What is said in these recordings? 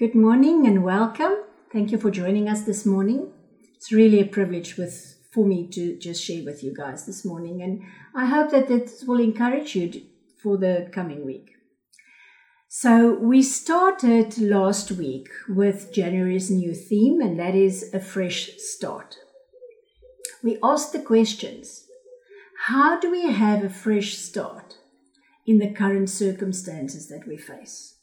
Good morning and welcome. Thank you for joining us this morning. It's really a privilege with for me to just share with you guys this morning, and I hope that this will encourage you for the coming week. So, we started last week with January's new theme, and that is a fresh start. We asked the questions How do we have a fresh start in the current circumstances that we face?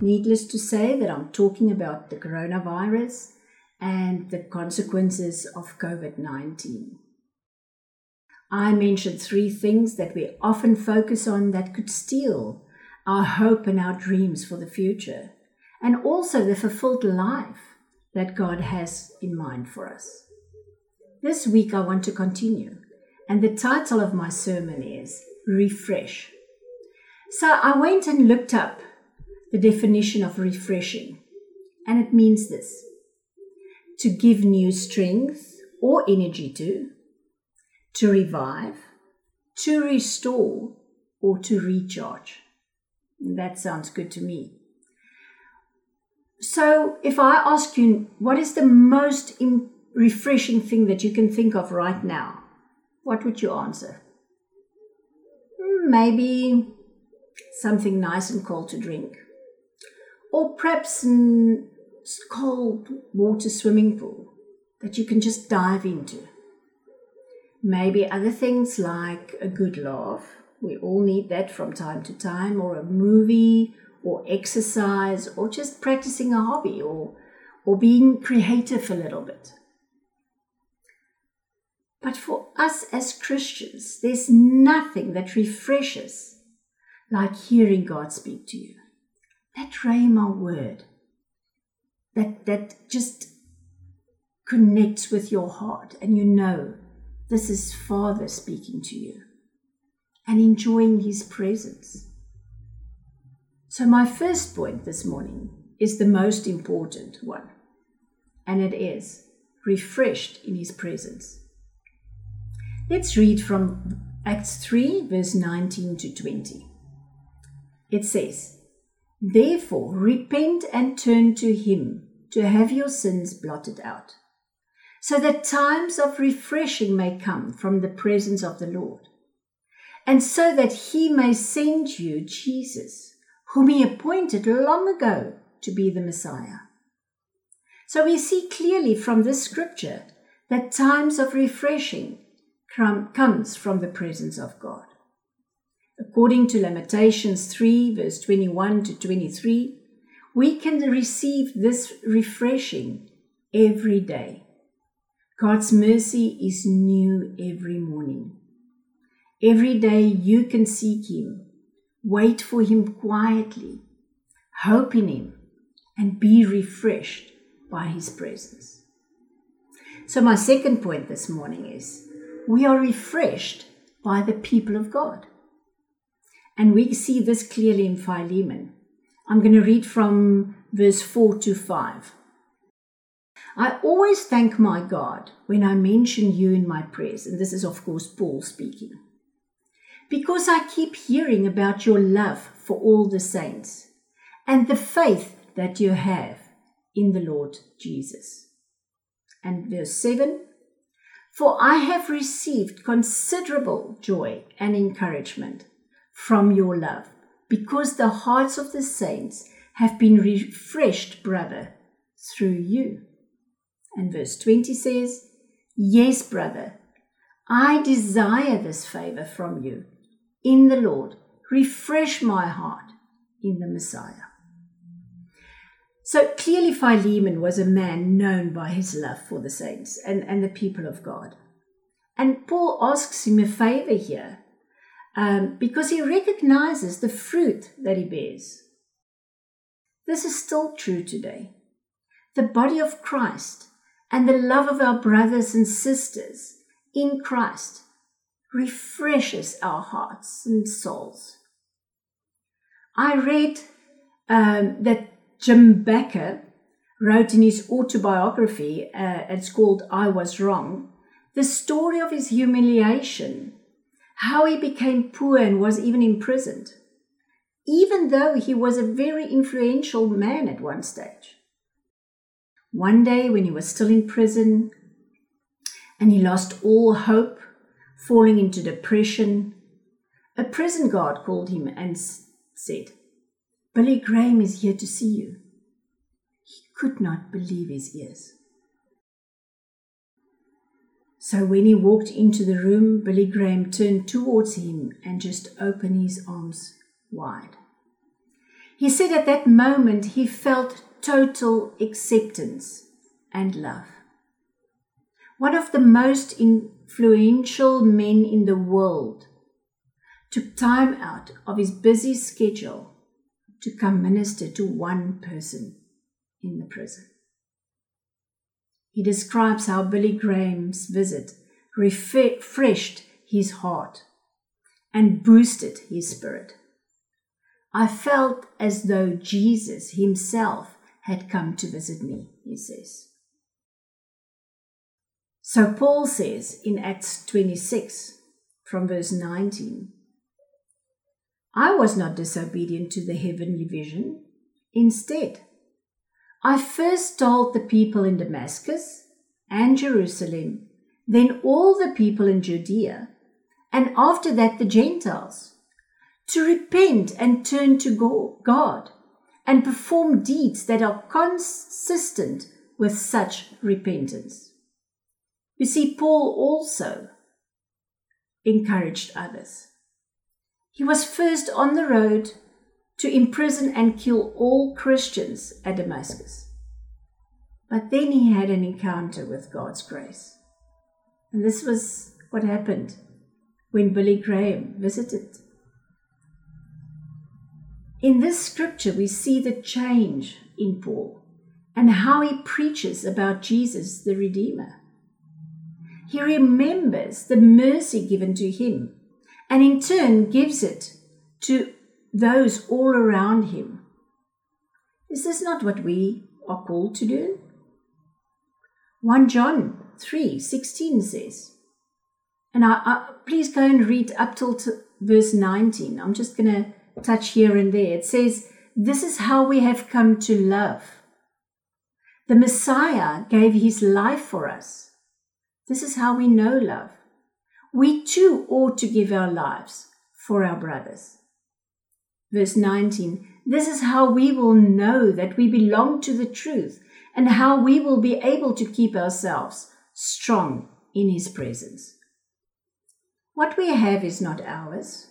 Needless to say, that I'm talking about the coronavirus and the consequences of COVID 19. I mentioned three things that we often focus on that could steal our hope and our dreams for the future, and also the fulfilled life that God has in mind for us. This week I want to continue, and the title of my sermon is Refresh. So I went and looked up the definition of refreshing. And it means this to give new strength or energy to, to revive, to restore, or to recharge. That sounds good to me. So, if I ask you, what is the most refreshing thing that you can think of right now? What would you answer? Hmm, maybe something nice and cold to drink or perhaps a cold water swimming pool that you can just dive into. Maybe other things like a good laugh. We all need that from time to time, or a movie, or exercise, or just practicing a hobby, or, or being creative a little bit. But for us as Christians, there's nothing that refreshes like hearing God speak to you that Rhema word that that just connects with your heart and you know this is Father speaking to you and enjoying his presence. So, my first point this morning is the most important one, and it is refreshed in his presence. Let's read from Acts 3, verse 19 to 20. It says, Therefore, repent and turn to Him to have your sins blotted out, so that times of refreshing may come from the presence of the Lord, and so that He may send you Jesus, whom He appointed long ago to be the Messiah. So we see clearly from this scripture that times of refreshing comes from the presence of God. According to Lamentations 3, verse 21 to 23, we can receive this refreshing every day. God's mercy is new every morning. Every day you can seek Him, wait for Him quietly, hope in Him, and be refreshed by His presence. So, my second point this morning is we are refreshed by the people of God. And we see this clearly in Philemon. I'm going to read from verse 4 to 5. I always thank my God when I mention you in my prayers. And this is, of course, Paul speaking. Because I keep hearing about your love for all the saints and the faith that you have in the Lord Jesus. And verse 7 For I have received considerable joy and encouragement from your love, because the hearts of the saints have been refreshed, brother, through you. And verse 20 says, Yes, brother, I desire this favor from you. In the Lord, refresh my heart in the Messiah. So clearly, Philemon was a man known by his love for the saints and, and the people of God. And Paul asks him a favor here um, because he recognizes the fruit that he bears. This is still true today. The body of Christ and the love of our brothers and sisters in Christ refreshes our hearts and souls. I read um, that Jim Bakker wrote in his autobiography, uh, it's called I Was Wrong, the story of his humiliation how he became poor and was even imprisoned. even though he was a very influential man at one stage. One day, when he was still in prison and he lost all hope, falling into depression, a prison guard called him and said, Billy Graham is here to see you. He could not believe his ears. So when he walked into the room, Billy Graham turned towards him and just opened his arms wide. He said at that moment he felt total acceptance and love. One of the most influential men in the world took time out of his busy schedule to come minister to one person in the prison. He describes how Billy Graham's visit refreshed his heart and boosted his spirit. I felt as though Jesus himself had come to visit me, he says. So Paul says in Acts 26, from verse 19, I was not disobedient to the heavenly vision. Instead, I first told the people in Damascus and Jerusalem, then all the people in Judea, and after that the Gentiles, to repent and turn to God and perform deeds that are consistent with such repentance. You see, Paul also encouraged others. He was first on the road to imprison and kill all Christians at Damascus. But then he had an encounter with God's grace. And this was what happened when Billy Graham visited. In this scripture, we see the change in Paul and how he preaches about Jesus the Redeemer. He remembers the mercy given to him and in turn gives it to those all around him. Is this not what we are called to do? 1 John 3 16 says, and I, I, please go and read up till t- verse 19. I'm just going to touch here and there. It says, This is how we have come to love. The Messiah gave his life for us. This is how we know love we too ought to give our lives for our brothers. Verse 19 This is how we will know that we belong to the truth and how we will be able to keep ourselves strong in His presence. What we have is not ours.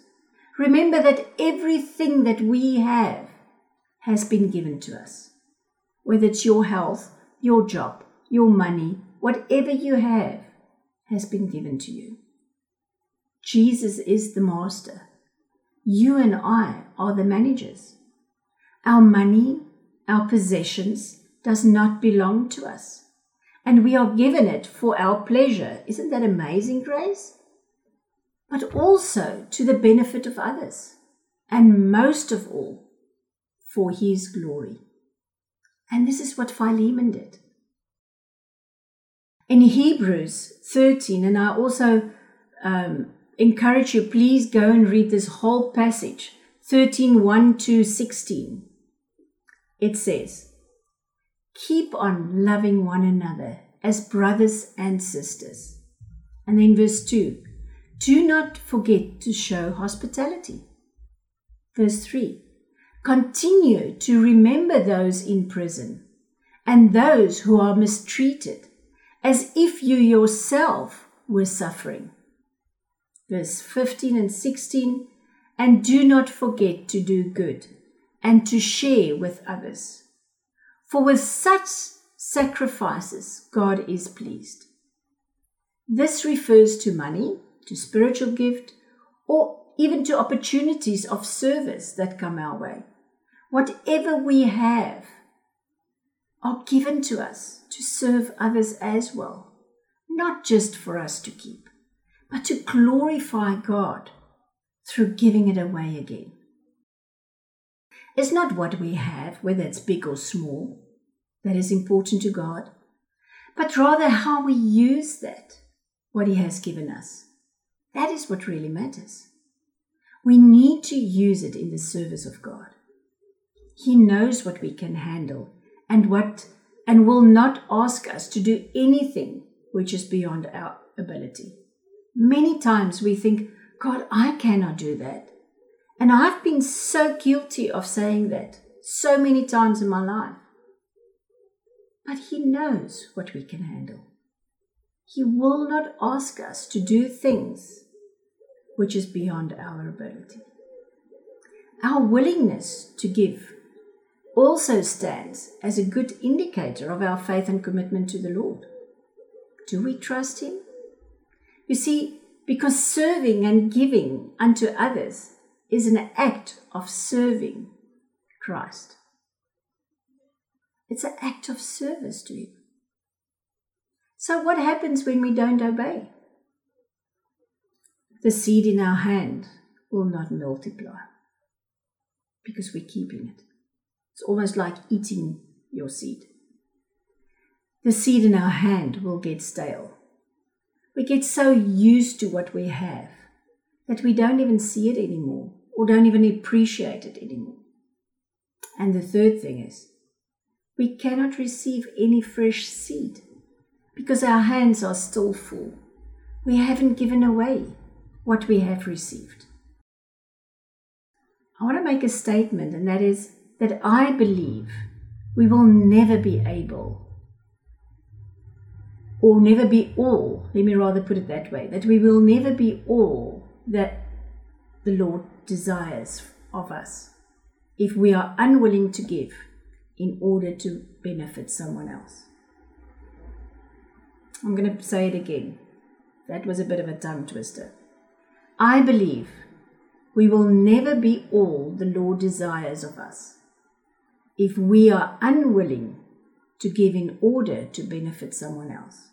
Remember that everything that we have has been given to us. Whether it's your health, your job, your money, whatever you have has been given to you. Jesus is the master. You and I are the managers. Our money, our possessions does not belong to us. And we are given it for our pleasure. Isn't that amazing grace? But also to the benefit of others. And most of all, for his glory. And this is what Philemon did. In Hebrews 13, and I also um, encourage you, please go and read this whole passage 13 1 to 16. It says, Keep on loving one another as brothers and sisters. And then verse 2 Do not forget to show hospitality. Verse 3 Continue to remember those in prison and those who are mistreated, as if you yourself were suffering verse 15 and 16. And do not forget to do good and to share with others. For with such sacrifices, God is pleased. This refers to money, to spiritual gift, or even to opportunities of service that come our way. Whatever we have are given to us to serve others as well, not just for us to keep but to glorify God through giving it away again. It's not what we have, whether it's big or small, that is important to God, but rather how we use that, what He has given us. That is what really matters. We need to use it in the service of God. He knows what we can handle and what and will not ask us to do anything which is beyond our ability. Many times we think, God, I cannot do that. And I've been so guilty of saying that so many times in my life. But He knows what we can handle. He will not ask us to do things which is beyond our ability. Our willingness to give also stands as a good indicator of our faith and commitment to the Lord. Do we trust Him? You see, because serving and giving unto others is an act of serving Christ. It's an act of service to Him. So, what happens when we don't obey? The seed in our hand will not multiply because we're keeping it. It's almost like eating your seed. The seed in our hand will get stale. We get so used to what we have that we don't even see it anymore or don't even appreciate it anymore. And the third thing is, we cannot receive any fresh seed because our hands are still full. We haven't given away what we have received. I want to make a statement, and that is that I believe we will never be able, or never be all, let me rather put it that way, that we will never be all that the Lord desires of us if we are unwilling to give in order to benefit someone else. I'm going to say it again. That was a bit of a tongue twister. I believe we will never be all the Lord desires of us if we are unwilling to give in order to benefit someone else.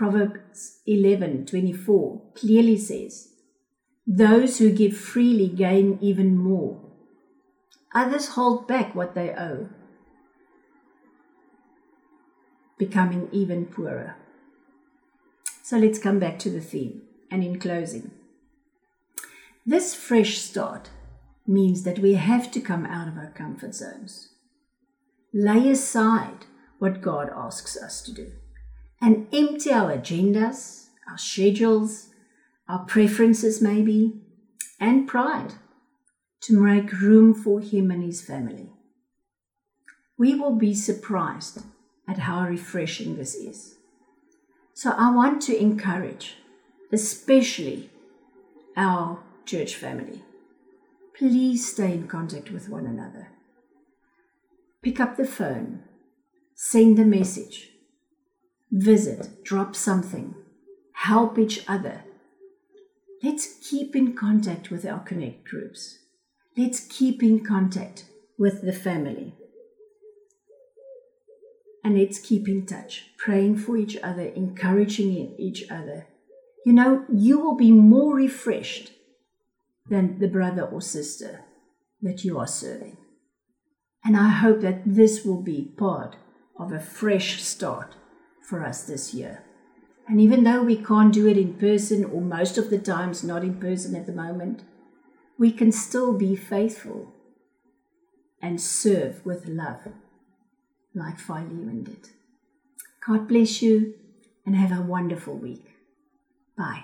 Proverbs 11:24 clearly says, "Those who give freely gain even more. Others hold back what they owe, becoming even poorer." So let's come back to the theme and in closing. This fresh start means that we have to come out of our comfort zones. Lay aside what God asks us to do and empty our agendas, our schedules, our preferences, maybe, and pride to make room for Him and His family. We will be surprised at how refreshing this is. So I want to encourage, especially our church family please stay in contact with one another. Pick up the phone, send a message, visit, drop something, help each other. Let's keep in contact with our Connect groups. Let's keep in contact with the family. And let's keep in touch, praying for each other, encouraging each other. You know, you will be more refreshed than the brother or sister that you are serving. And I hope that this will be part of a fresh start for us this year. And even though we can't do it in person, or most of the times not in person at the moment, we can still be faithful and serve with love, like Philemon did. God bless you and have a wonderful week. Bye.